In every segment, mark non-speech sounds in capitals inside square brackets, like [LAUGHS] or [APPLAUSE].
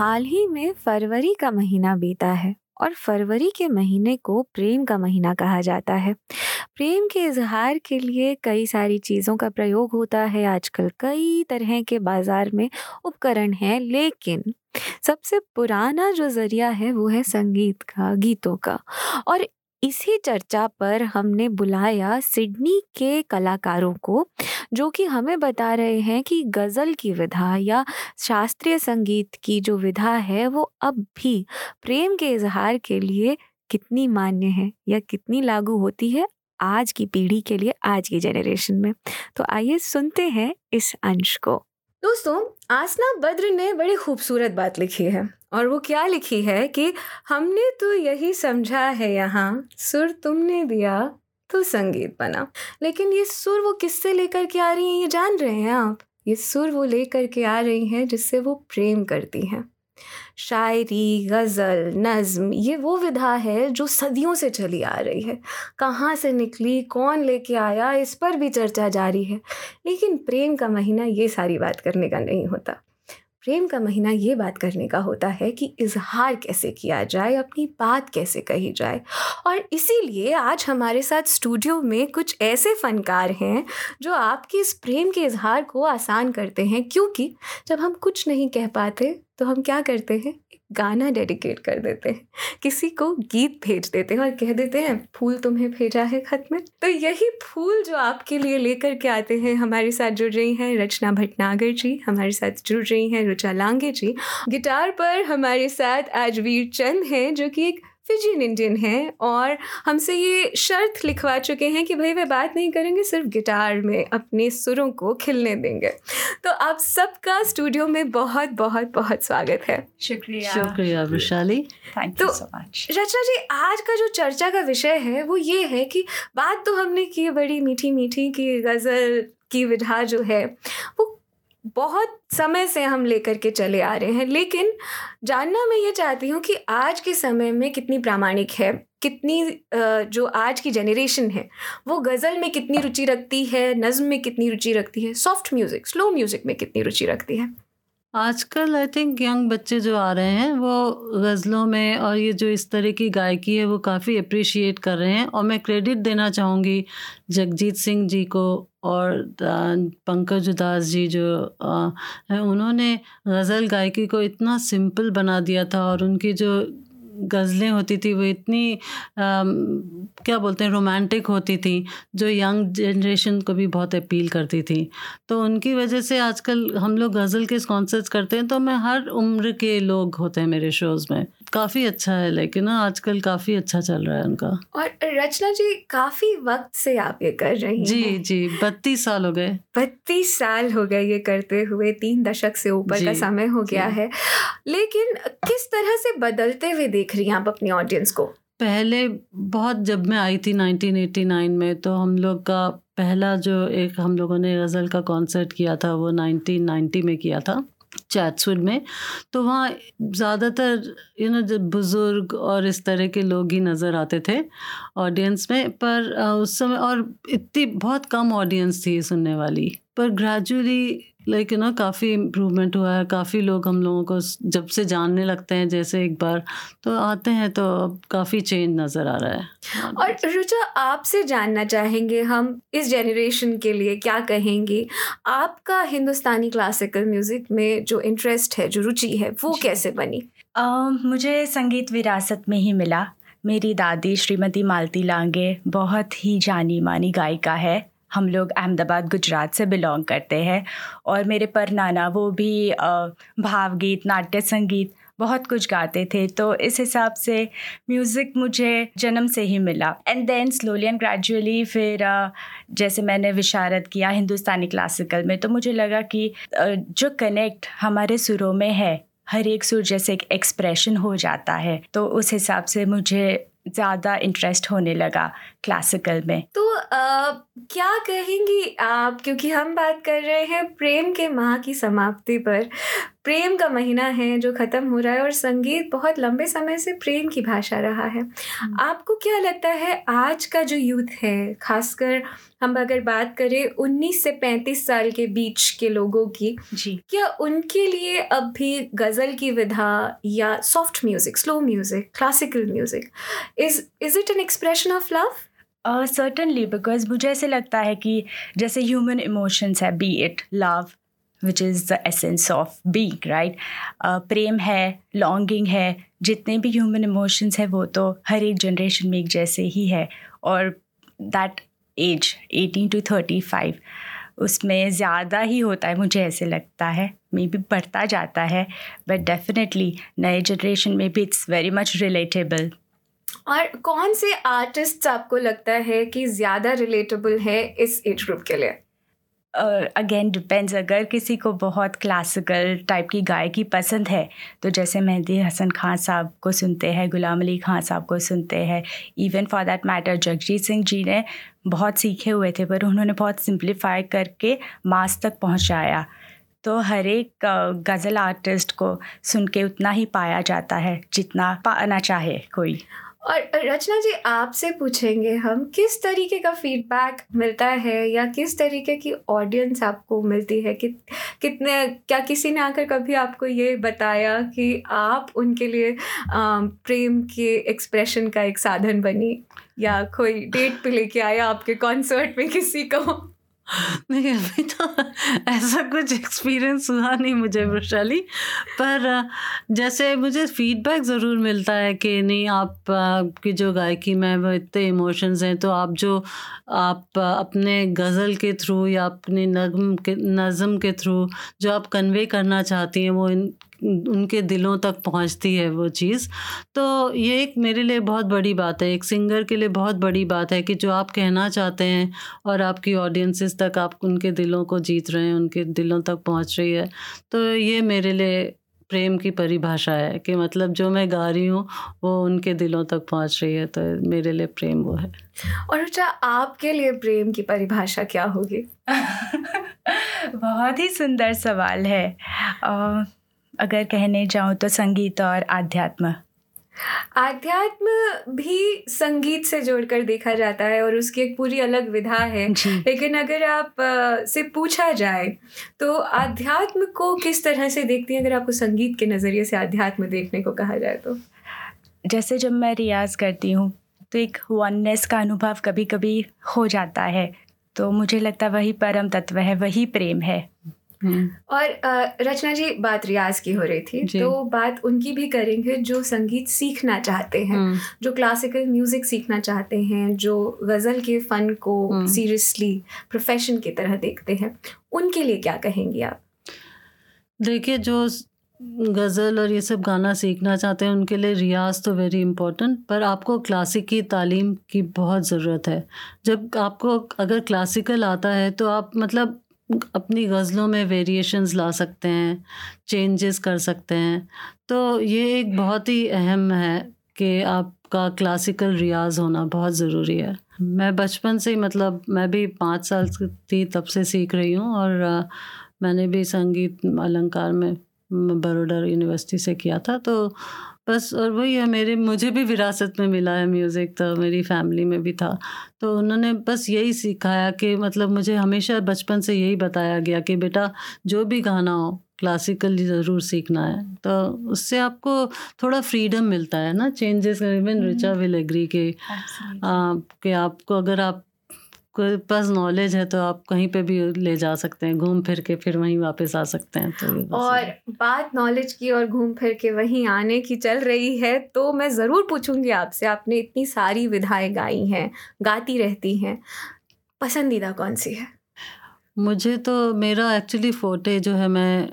हाल ही में फरवरी का महीना बीता है और फरवरी के महीने को प्रेम का महीना कहा जाता है। प्रेम के इजहार के लिए कई सारी चीज़ों का प्रयोग होता है। आजकल कई तरह के बाज़ार में उपकरण हैं, लेकिन सबसे पुराना जो ज़रिया है वो है संगीत का, गीतों का। और इसी चर्चा पर हमने बुलाया सिडनी के कलाकारों को, जो कि हमें बता रहे हैं कि गज़ल की विधा या शास्त्रीय संगीत की जो विधा है, वो अब भी प्रेम के इजहार के लिए कितनी मान्य है या कितनी लागू होती है आज की पीढ़ी के लिए, आज की जेनरेशन में। तो आइए सुनते हैं इस अंश को। दोस्तों, आसना बद्र ने बड़ी खूबसूरत बात लिखी है और वो क्या लिखी है कि हमने तो यही समझा है यहाँ, सुर तुमने दिया तो संगीत बना। लेकिन ये सुर वो किससे लेकर के आ रही हैं, ये जान रहे हैं आप? ये सुर वो लेकर के आ रही हैं जिससे वो प्रेम करती हैं। शायरी, गज़ल, नज़म, ये वो विधा है जो सदियों से चली आ रही है। कहाँ से निकली, कौन लेके आया, इस पर भी चर्चा जारी है। लेकिन प्रेम का महीना ये सारी बात करने का नहीं होता। प्रेम का महीना ये बात करने का होता है कि इजहार कैसे किया जाए, अपनी बात कैसे कही जाए। और इसीलिए आज हमारे साथ स्टूडियो में कुछ ऐसे फ़नकार हैं जो आपके इस प्रेम के इजहार को आसान करते हैं, क्योंकि जब हम कुछ नहीं कह पाते तो हम क्या करते हैं? गाना डेडिकेट कर देते हैं। किसी को गीत भेज देते हैं और कह देते हैं, फूल तुम्हें भेजा है खत में। तो यही फूल जो आपके लिए लेकर के आते हैं, हमारे साथ जुड़ रही हैं रचना भटनागर जी, हमारे साथ जुड़ रही हैं रुचा लांगे जी। गिटार पर हमारे साथ आज वीर चंद हैं, जो कि एक फिजियन इंडियन हैं और हमसे ये शर्त लिखवा चुके हैं कि भाई वे बात नहीं करेंगे सिर्फ़ गिटार में अपने सुरों को खिलने देंगे। तो आप सबका स्टूडियो में बहुत बहुत बहुत स्वागत है। शुक्रिया। शुक्रिया विशाली। तो यू रचना जी आज का जो चर्चा का विषय है वो ये है कि बात तो हमने की बड़ी मीठी मीठी की गज़ल की विधा जो है वो बहुत समय से हम लेकर के चले आ रहे हैं, लेकिन जानना मैं ये चाहती हूँ कि आज के समय में कितनी प्रामाणिक है, कितनी जो आज की जनरेशन है, वो गज़ल में कितनी रुचि रखती है, नज़म में कितनी रुचि रखती है सॉफ्ट म्यूज़िक स्लो म्यूज़िक में कितनी रुचि रखती है। आजकल आई थिंक यंग बच्चे जो आ रहे हैं, वो गज़लों में और ये जो इस तरह की गायकी है, वो काफ़ी अप्रिशिएट कर रहे हैं। और मैं क्रेडिट देना चाहूँगी जगजीत सिंह जी को और पंकज उदास जी जो हैं, उन्होंने गज़ल गायकी को इतना सिंपल बना दिया था और उनकी जो गज़लें होती थी, वो इतनी क्या बोलते हैं रोमांटिक होती थी, जो यंग जनरेशन को भी बहुत अपील करती थी। तो उनकी वजह से आजकल हम लोग गज़ल के कॉन्सर्ट्स करते हैं तो मैं हर उम्र के लोग होते हैं मेरे शोज़ में। काफ़ी अच्छा है लेकिन ना आजकल काफ़ी अच्छा चल रहा है उनका। और रचना जी काफ़ी वक्त से आप ये कर रही जी हैं। जी बत्तीस साल हो गए। बत्तीस साल हो गए ये करते हुए तीन दशक से ऊपर का समय हो गया है। लेकिन किस तरह से बदलते हुए देख रही हैं आप अपनी ऑडियंस को? पहले बहुत जब मैं आई थी 1989 में तो हम लोग का पहला जो एक हम लोगों ने गज़ल का कॉन्सर्ट किया था वो 1990 में किया था। चैट्सवुड में तो वहाँ ज़्यादातर यू नो जब बुज़ुर्ग और इस तरह के लोग ही नज़र आते थे ऑडियंस में, पर उस समय और इतनी, बहुत कम ऑडियंस थी सुनने वाली, पर ग्रेजुअली लाइक यू नो काफ़ी इम्प्रूवमेंट हुआ है। काफ़ी लोग हम लोगों को जब से जानने लगते हैं जैसे एक बार तो आते हैं तो अब काफ़ी चेंज नज़र आ रहा है। और रुचा आपसे जानना चाहेंगे हम इस जनरेशन के लिए क्या कहेंगे? आपका हिंदुस्तानी क्लासिकल म्यूज़िक में जो इंटरेस्ट है जो रुचि है वो कैसे बनी? uh, मुझे संगीत विरासत में ही मिला। मेरी दादी श्रीमती मालती लांगे बहुत ही जानी मानी गायिका है। हम लोग अहमदाबाद, गुजरात से बिलोंग करते हैं। और मेरे पर नाना, वो भी भावगीत, नाट्य संगीत बहुत कुछ गाते थे। तो इस हिसाब से म्यूज़िक मुझे जन्म से ही मिला। And then slowly and gradually फिर जैसे मैंने विशारत किया हिंदुस्तानी क्लासिकल में तो मुझे लगा कि जो कनेक्ट हमारे सुरों में है, हर एक सुर जैसे एक एक्सप्रेशन हो जाता है। तो उस हिसाब से मुझे ज़्यादा इंटरेस्ट होने लगा क्लासिकल में। तो आ, क्या कहेंगी आप? क्योंकि हम बात कर रहे हैं प्रेम के माह की समाप्ति पर। प्रेम का महीना है जो ख़त्म हो रहा है और संगीत बहुत लंबे समय से प्रेम की भाषा रहा है। हम्म। आपको क्या लगता है आज का जो यूथ है खासकर हम अगर बात करें 19 से 35 साल के बीच के लोगों की जी। क्या उनके लिए अब भी गज़ल की विधा या soft music slow music classical music is is it an expression of love certainly because मुझे ऐसे लगता है कि जैसे ह्यूमन इमोशंस है be it love which is the essence of being right प्रेम है लॉन्गिंग है जितने भी ह्यूमन इमोशंस है, वो तो हर एक जनरेशन में एक जैसे ही है। और that age eighteen to thirty five उसमें ज़्यादा ही होता है, मुझे ऐसे लगता है। मे बी बढ़ता जाता है बट डेफिनेटली नए जनरेशन में भी इट्स वेरी मच रिलेटेबल और कौन से आर्टिस्ट आपको लगता है कि ज़्यादा रिलेटेबल है इस एज ग्रुप के लिए? अगेन डिपेंड्स अगर किसी को बहुत क्लासिकल टाइप की गायकी पसंद है तो जैसे मेहंदी हसन खान साहब को सुनते हैं, गुलाम अली खान साहब को सुनते हैं even for that matter Jagjit Singh ji ने बहुत सीखे हुए थे, पर उन्होंने बहुत सिंप्लीफाई करके मास तक पहुँचाया। तो हर एक गज़ल आर्टिस्ट को सुन के उतना ही पाया जाता है, जितना पाना चाहे कोई। और रचना जी, आपसे पूछेंगे हम, किस तरीके का फीडबैक मिलता है या किस तरीके की ऑडियंस आपको मिलती है? कि कितने, क्या किसी ने आकर कभी आपको ये बताया कि आप उनके लिए प्रेम के एक्सप्रेशन का एक साधन बनी या कोई डेट पे लेके आया आपके कॉन्सर्ट में किसी को? नहीं अभी तो ऐसा कुछ एक्सपीरियंस हुआ नहीं मुझे वैशाली पर जैसे मुझे फीडबैक ज़रूर मिलता है कि नहीं आप की जो गायकी में वो इतने इमोशंस हैं तो आप जो आप अपने गज़ल के थ्रू या अपने नगम के नज़म के थ्रू जो आप कन्वे करना चाहती हैं वो इन उनके दिलों तक पहुँचती है वो चीज़। तो ये एक मेरे लिए बहुत बड़ी बात है एक सिंगर के लिए बहुत बड़ी बात है कि जो आप कहना चाहते हैं और आपकी ऑडियंसिस तक आप उनके दिलों को जीत रहे हैं उनके दिलों तक पहुँच रही है। तो ये मेरे लिए प्रेम की परिभाषा है कि मतलब जो मैं गा रही हूँ वो उनके दिलों तक पहुँच रही है तो मेरे लिए प्रेम वो है। और अच्छा आपके लिए प्रेम की परिभाषा क्या होगी? [LAUGHS] बहुत ही सुंदर सवाल है। आ, अगर कहने जाऊँ तो संगीत और आध्यात्म। आध्यात्म भी संगीत से जोड़कर देखा जाता है और उसकी एक पूरी अलग विधा है। लेकिन अगर आप से पूछा जाए तो आध्यात्म को किस तरह से देखती हैं? अगर आपको संगीत के नज़रिए से आध्यात्म देखने को कहा जाए तो। जैसे जब मैं रियाज करती हूँ तो एक वननेस का अनुभव कभी कभी हो जाता है। तो मुझे लगता है वही परम तत्व है वही प्रेम है। और रचना जी बात रियाज की हो रही थी तो बात उनकी भी करेंगे जो संगीत सीखना चाहते हैं हम्म। जो क्लासिकल म्यूज़िक सीखना चाहते हैं जो गज़ल के फ़न को सीरियसली हम्म। प्रोफेशन की तरह देखते हैं उनके लिए क्या कहेंगी आप देखिए जो गज़ल और ये सब गाना सीखना चाहते हैं उनके लिए रियाज तो वेरी इंपॉर्टेंट पर आपको क्लासिक की तालीम की बहुत ज़रूरत है जब आपको अगर क्लासिकल आता है तो आप मतलब अपनी गज़लों में वेरिएशंस ला सकते हैं चेंजेस कर सकते हैं। तो ये एक बहुत ही अहम है कि आपका क्लासिकल रियाज होना बहुत ज़रूरी है। मैं बचपन से ही मतलब मैं भी पाँच साल थी तब से सीख रही हूँ और आ, मैंने भी संगीत अलंकार में बड़ोडा यूनिवर्सिटी से किया था। तो बस और वही है मेरे मुझे भी विरासत में मिला है म्यूज़िक तो मेरी फैमिली में भी था। तो उन्होंने बस यही सिखाया कि मतलब मुझे हमेशा बचपन से यही बताया गया कि बेटा जो भी गाना हो क्लासिकल ज़रूर सीखना है। तो उससे आपको थोड़ा फ्रीडम मिलता है ना changes even Richa will agree के कि आपको अगर आप कोई पास नॉलेज है तो आप कहीं पे भी ले जा सकते हैं घूम फिर के फिर वहीं वापस आ सकते हैं तो और बात नॉलेज की और घूम फिर के वहीं आने की चल रही है तो मैं ज़रूर पूछूँगी आपसे आपने इतनी सारी विधाएँ गाई हैं गाती रहती हैं पसंदीदा कौन सी है? मुझे तो मेरा एक्चुअली फोटे जो है मैं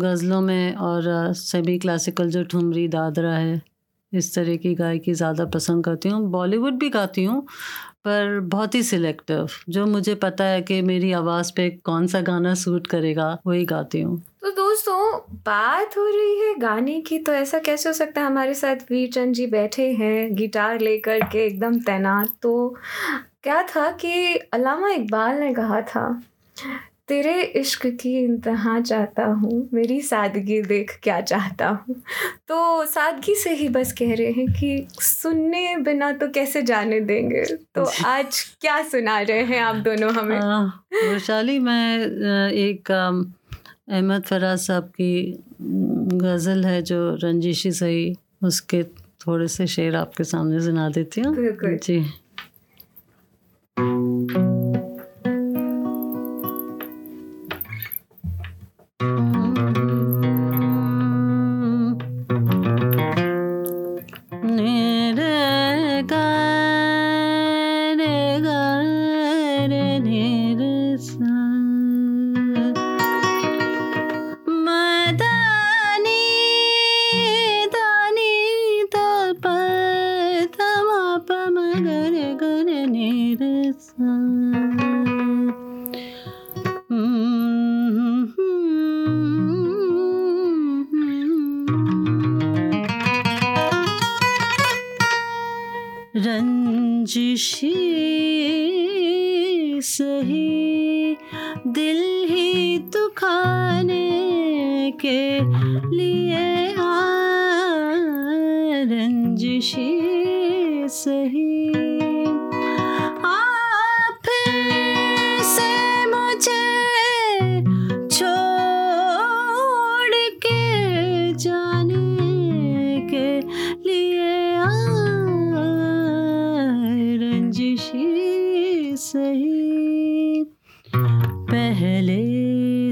गज़लों में और सभी क्लासिकल जो ठुमरी दादरा है इस तरह की गायकी ज़्यादा पसंद करती हूँ। बॉलीवुड भी गाती हूँ पर बहुत ही सिलेक्टिव जो मुझे पता है कि मेरी आवाज़ पे कौन सा गाना सूट करेगा, वही गाती हूँ। तो दोस्तों, बात हो रही है गाने की तो ऐसा कैसे हो सकता है हमारे साथ वीरचंद जी बैठे हैं, गिटार लेकर के एकदम तैनात? तो क्या था कि अलामा इकबाल ने कहा था तेरे इश्क की इंतहा चाहता हूँ मेरी सादगी देख क्या चाहता हूँ। तो सादगी से ही बस कह रहे हैं कि सुनने बिना तो कैसे जाने देंगे? तो आज क्या सुना रहे हैं आप दोनों हमें? वैशाली मैं एक अहमद फराज साहब की गज़ल है जो रंजिशी सही उसके थोड़े से शेर आपके सामने सुना देती हूँ। जी।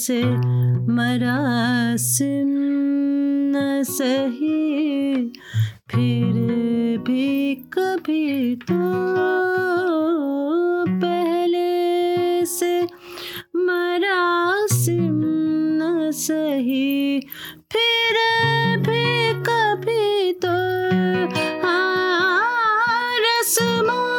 से मरासिम न सही फिर भी कभी तो पहले से मरासिम न सही फिर भी कभी तो हाँ रस्मों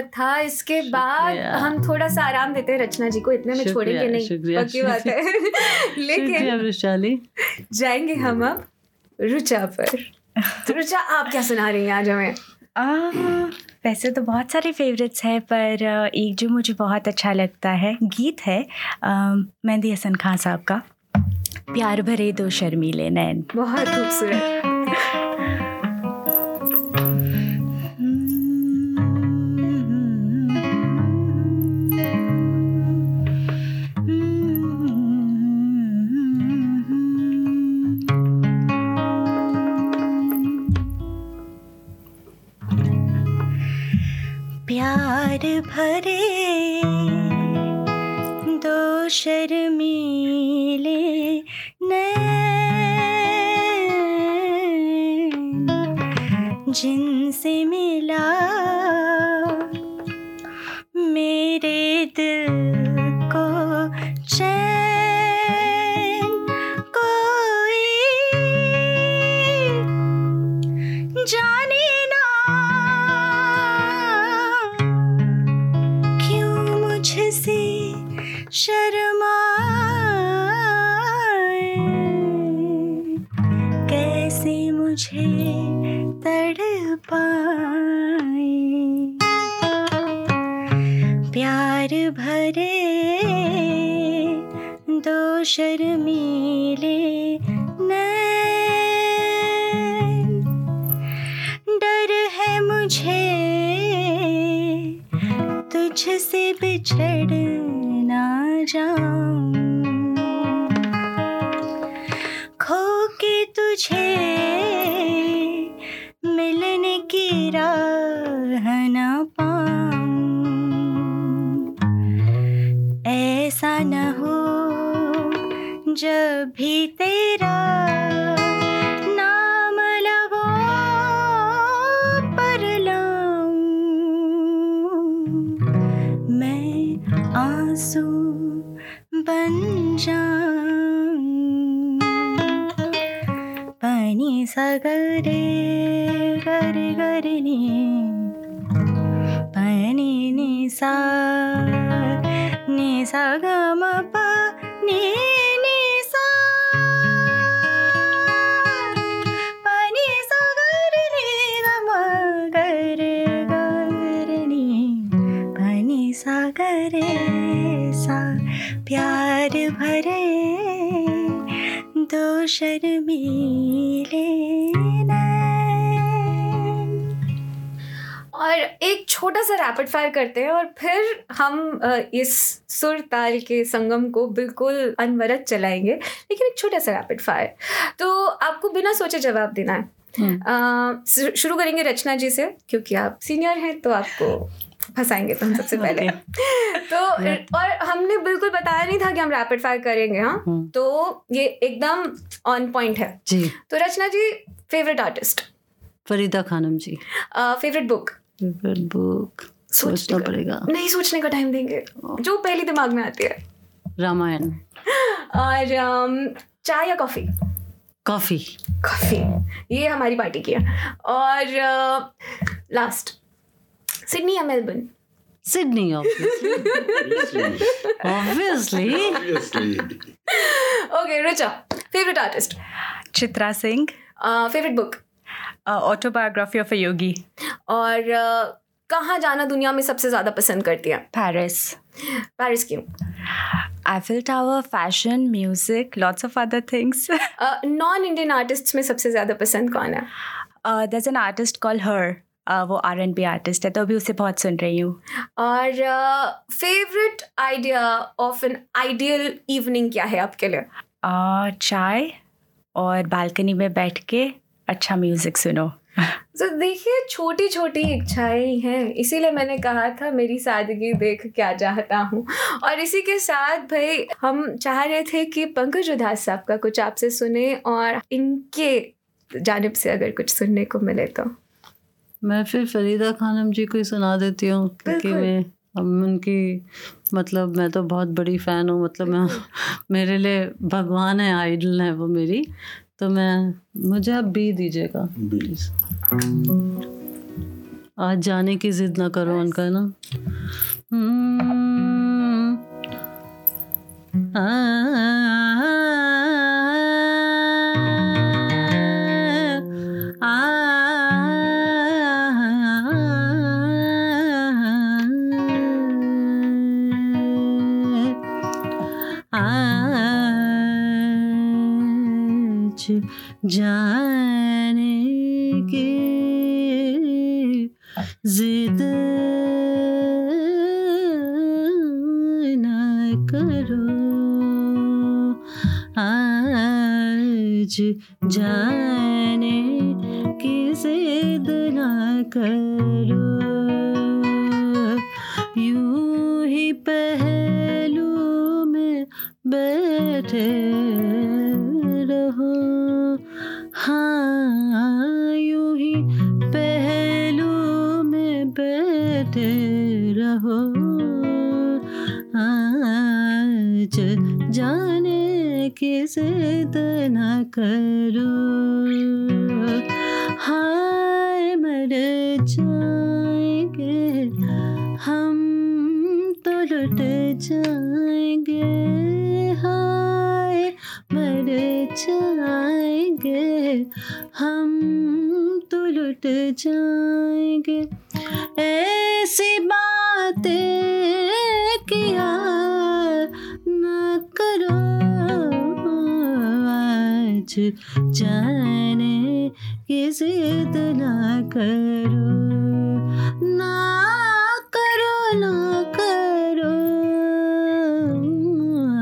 खूबसूरत था। इसके बाद हम थोड़ा सा आराम देते हैं रचना जी को। इतने में छोड़ेंगे नहीं। पक्की बात है। [LAUGHS] लेकिन जाएँगे हम अब रुचा पर। तो रुचा आप क्या सुना रही हैं आज हमें? आ, वैसे तो बहुत सारे फेवरेट्स हैं पर एक जो मुझे बहुत अच्छा लगता है गीत है मेहंदी हसन खान साहब का प्यार भरे दो शर्मीले नैन। बहुत खूबसूरत। जिनसे मिला प्यार भरे, दो शर्मीले डर है मुझे तुझसे बिछड़ जाऊँ। खो के तुझे मिलने की राह जब भी तेरा नाम लबो पर लाऊं। मैं आँसू बन जाऊँ। पानी गर गरनी दो शर्मीले और एक छोटा सा रैपिड फायर करते हैं और फिर हम इस सुर ताल के संगम को बिल्कुल अनवरत चलाएँगे लेकिन एक छोटा सा रैपिड फायर तो आपको बिना सोचे जवाब देना है। हम्म। शुरू करेंगे रचना जी से क्योंकि आप सीनियर हैं तो आपको फंसाएँगे [LAUGHS] तो हम सबसे पहले। तो और हमने बिल्कुल बताया नहीं था कि हम रैपिड फायर करेंगे हाँ? हम्म। तो ये एकदम ऑन पॉइंट है। जी। तो Rachna ji favourite artist Farida Khanum ji. Favourite book favourite book सोचना पड़ेगा। नहीं सोचने का टाइम देंगे। जो पहली दिमाग में आती है। रामायण। और चाय या कॉफ़ी कॉफ़ी कॉफ़ी ये हमारी पार्टी की है। और लास्ट सिडनी या Melbourne Sydney obviously obviously okay Rucha favourite artist Chitra Singh favourite book autobiography of a yogi और कहाँ जाना दुनिया में सबसे ज़्यादा पसंद करती है? पेरिस पेरिस क्यों? Eiffel Tower, fashion music lots of other things non Indian artist में सबसे ज़्यादा पसंद कौन है? Uh, there's an artist called her. Uh, वो आर एन बी आर्टिस्ट है तो अभी उसे बहुत सुन रही हूँ। और favourite idea of an ideal evening क्या है आपके लिए? uh, चाय और बालकनी में बैठ के अच्छा म्यूज़िक सुनो। तो देखिए छोटी छोटी इच्छाएँ ही हैं इसीलिए मैंने कहा था मेरी सादगी देख क्या चाहता हूँ। और इसी के साथ भाई हम चाह रहे थे कि पंकज उदास साहब का कुछ आपसे सुने और इनके जानब से अगर कुछ सुनने को मिले तो। मैं फिर फरीदा खानम जी को ही सुना देती हूँ क्योंकि। मैं हम उनकी मतलब मैं तो बहुत बड़ी फ़ैन हूँ मतलब मैं मेरे लिए भगवान है आइडल है वो मेरी। तो मैं मुझे अब बी दीजिएगा प्लीज़ आज जाने की जिद ना करो उनका ना। हम्म, आ, जाने की जिद न करो। आज जाने की जिद न करो। जाएँगे, हम तो लुट जाएँगे, हाय मर जाएँगे, हम तो लुट जाएँगे। ऐसी बातें किया न करो आज, जाने की जिद ना करो ना करो ना करो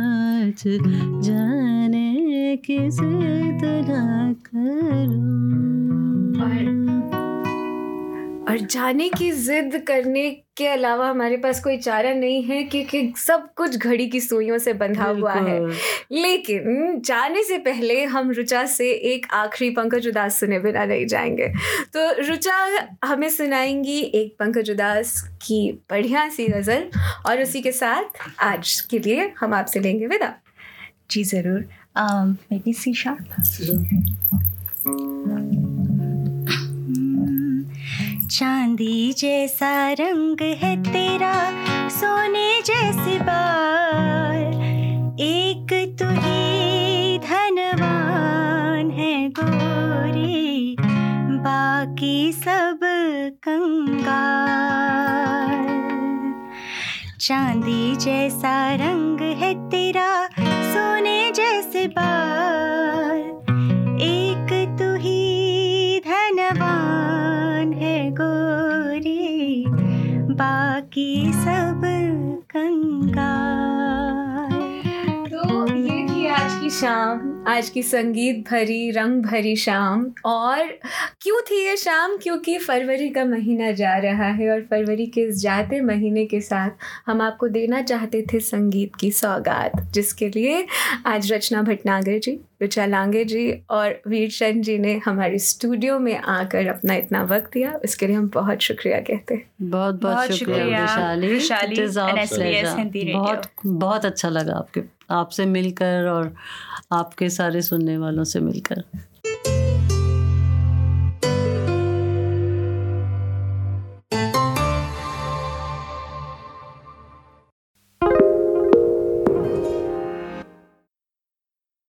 आज जाने की जिद ना करो और जाने की जिद करने के अलावा हमारे पास कोई चारा नहीं है क्योंकि सब कुछ घड़ी की सुइयों से बंधा हुआ है। लेकिन जाने से पहले हम रुचा से एक आखिरी पंकज उदास सुने बिना नहीं जाएँगे। तो रुचा हमें सुनाएँगी एक पंकज उदास की बढ़िया सी गज़ल और उसी के साथ आज के लिए हम आपसे लेंगे विदा। जी ज़रूर। May be C sharp. चांदी जैसा रंग है तेरा, सोने जैसे बाल एक तू ही धनवान है गोरी, बाकी सब कंगाल। चांदी जैसा रंग है तेरा, सोने जैसे बाल शाम आज की संगीत भरी रंग भरी शाम। और क्यों थी ये शाम? क्योंकि फरवरी का महीना जा रहा है और फरवरी के इस जाते महीने के साथ हम आपको देना चाहते थे संगीत की सौगात जिसके लिए आज रचना भटनागर जी ऋचा लांगे जी और वीर चंद जी ने हमारे स्टूडियो में आकर अपना इतना वक्त दिया। उसके लिए हम बहुत शुक्रिया कहते हैं। बहुत बहुत शुक्रिया। बहुत बहुत अच्छा लगा आपके आपसे मिलकर और आपके सारे सुनने वालों से मिलकर।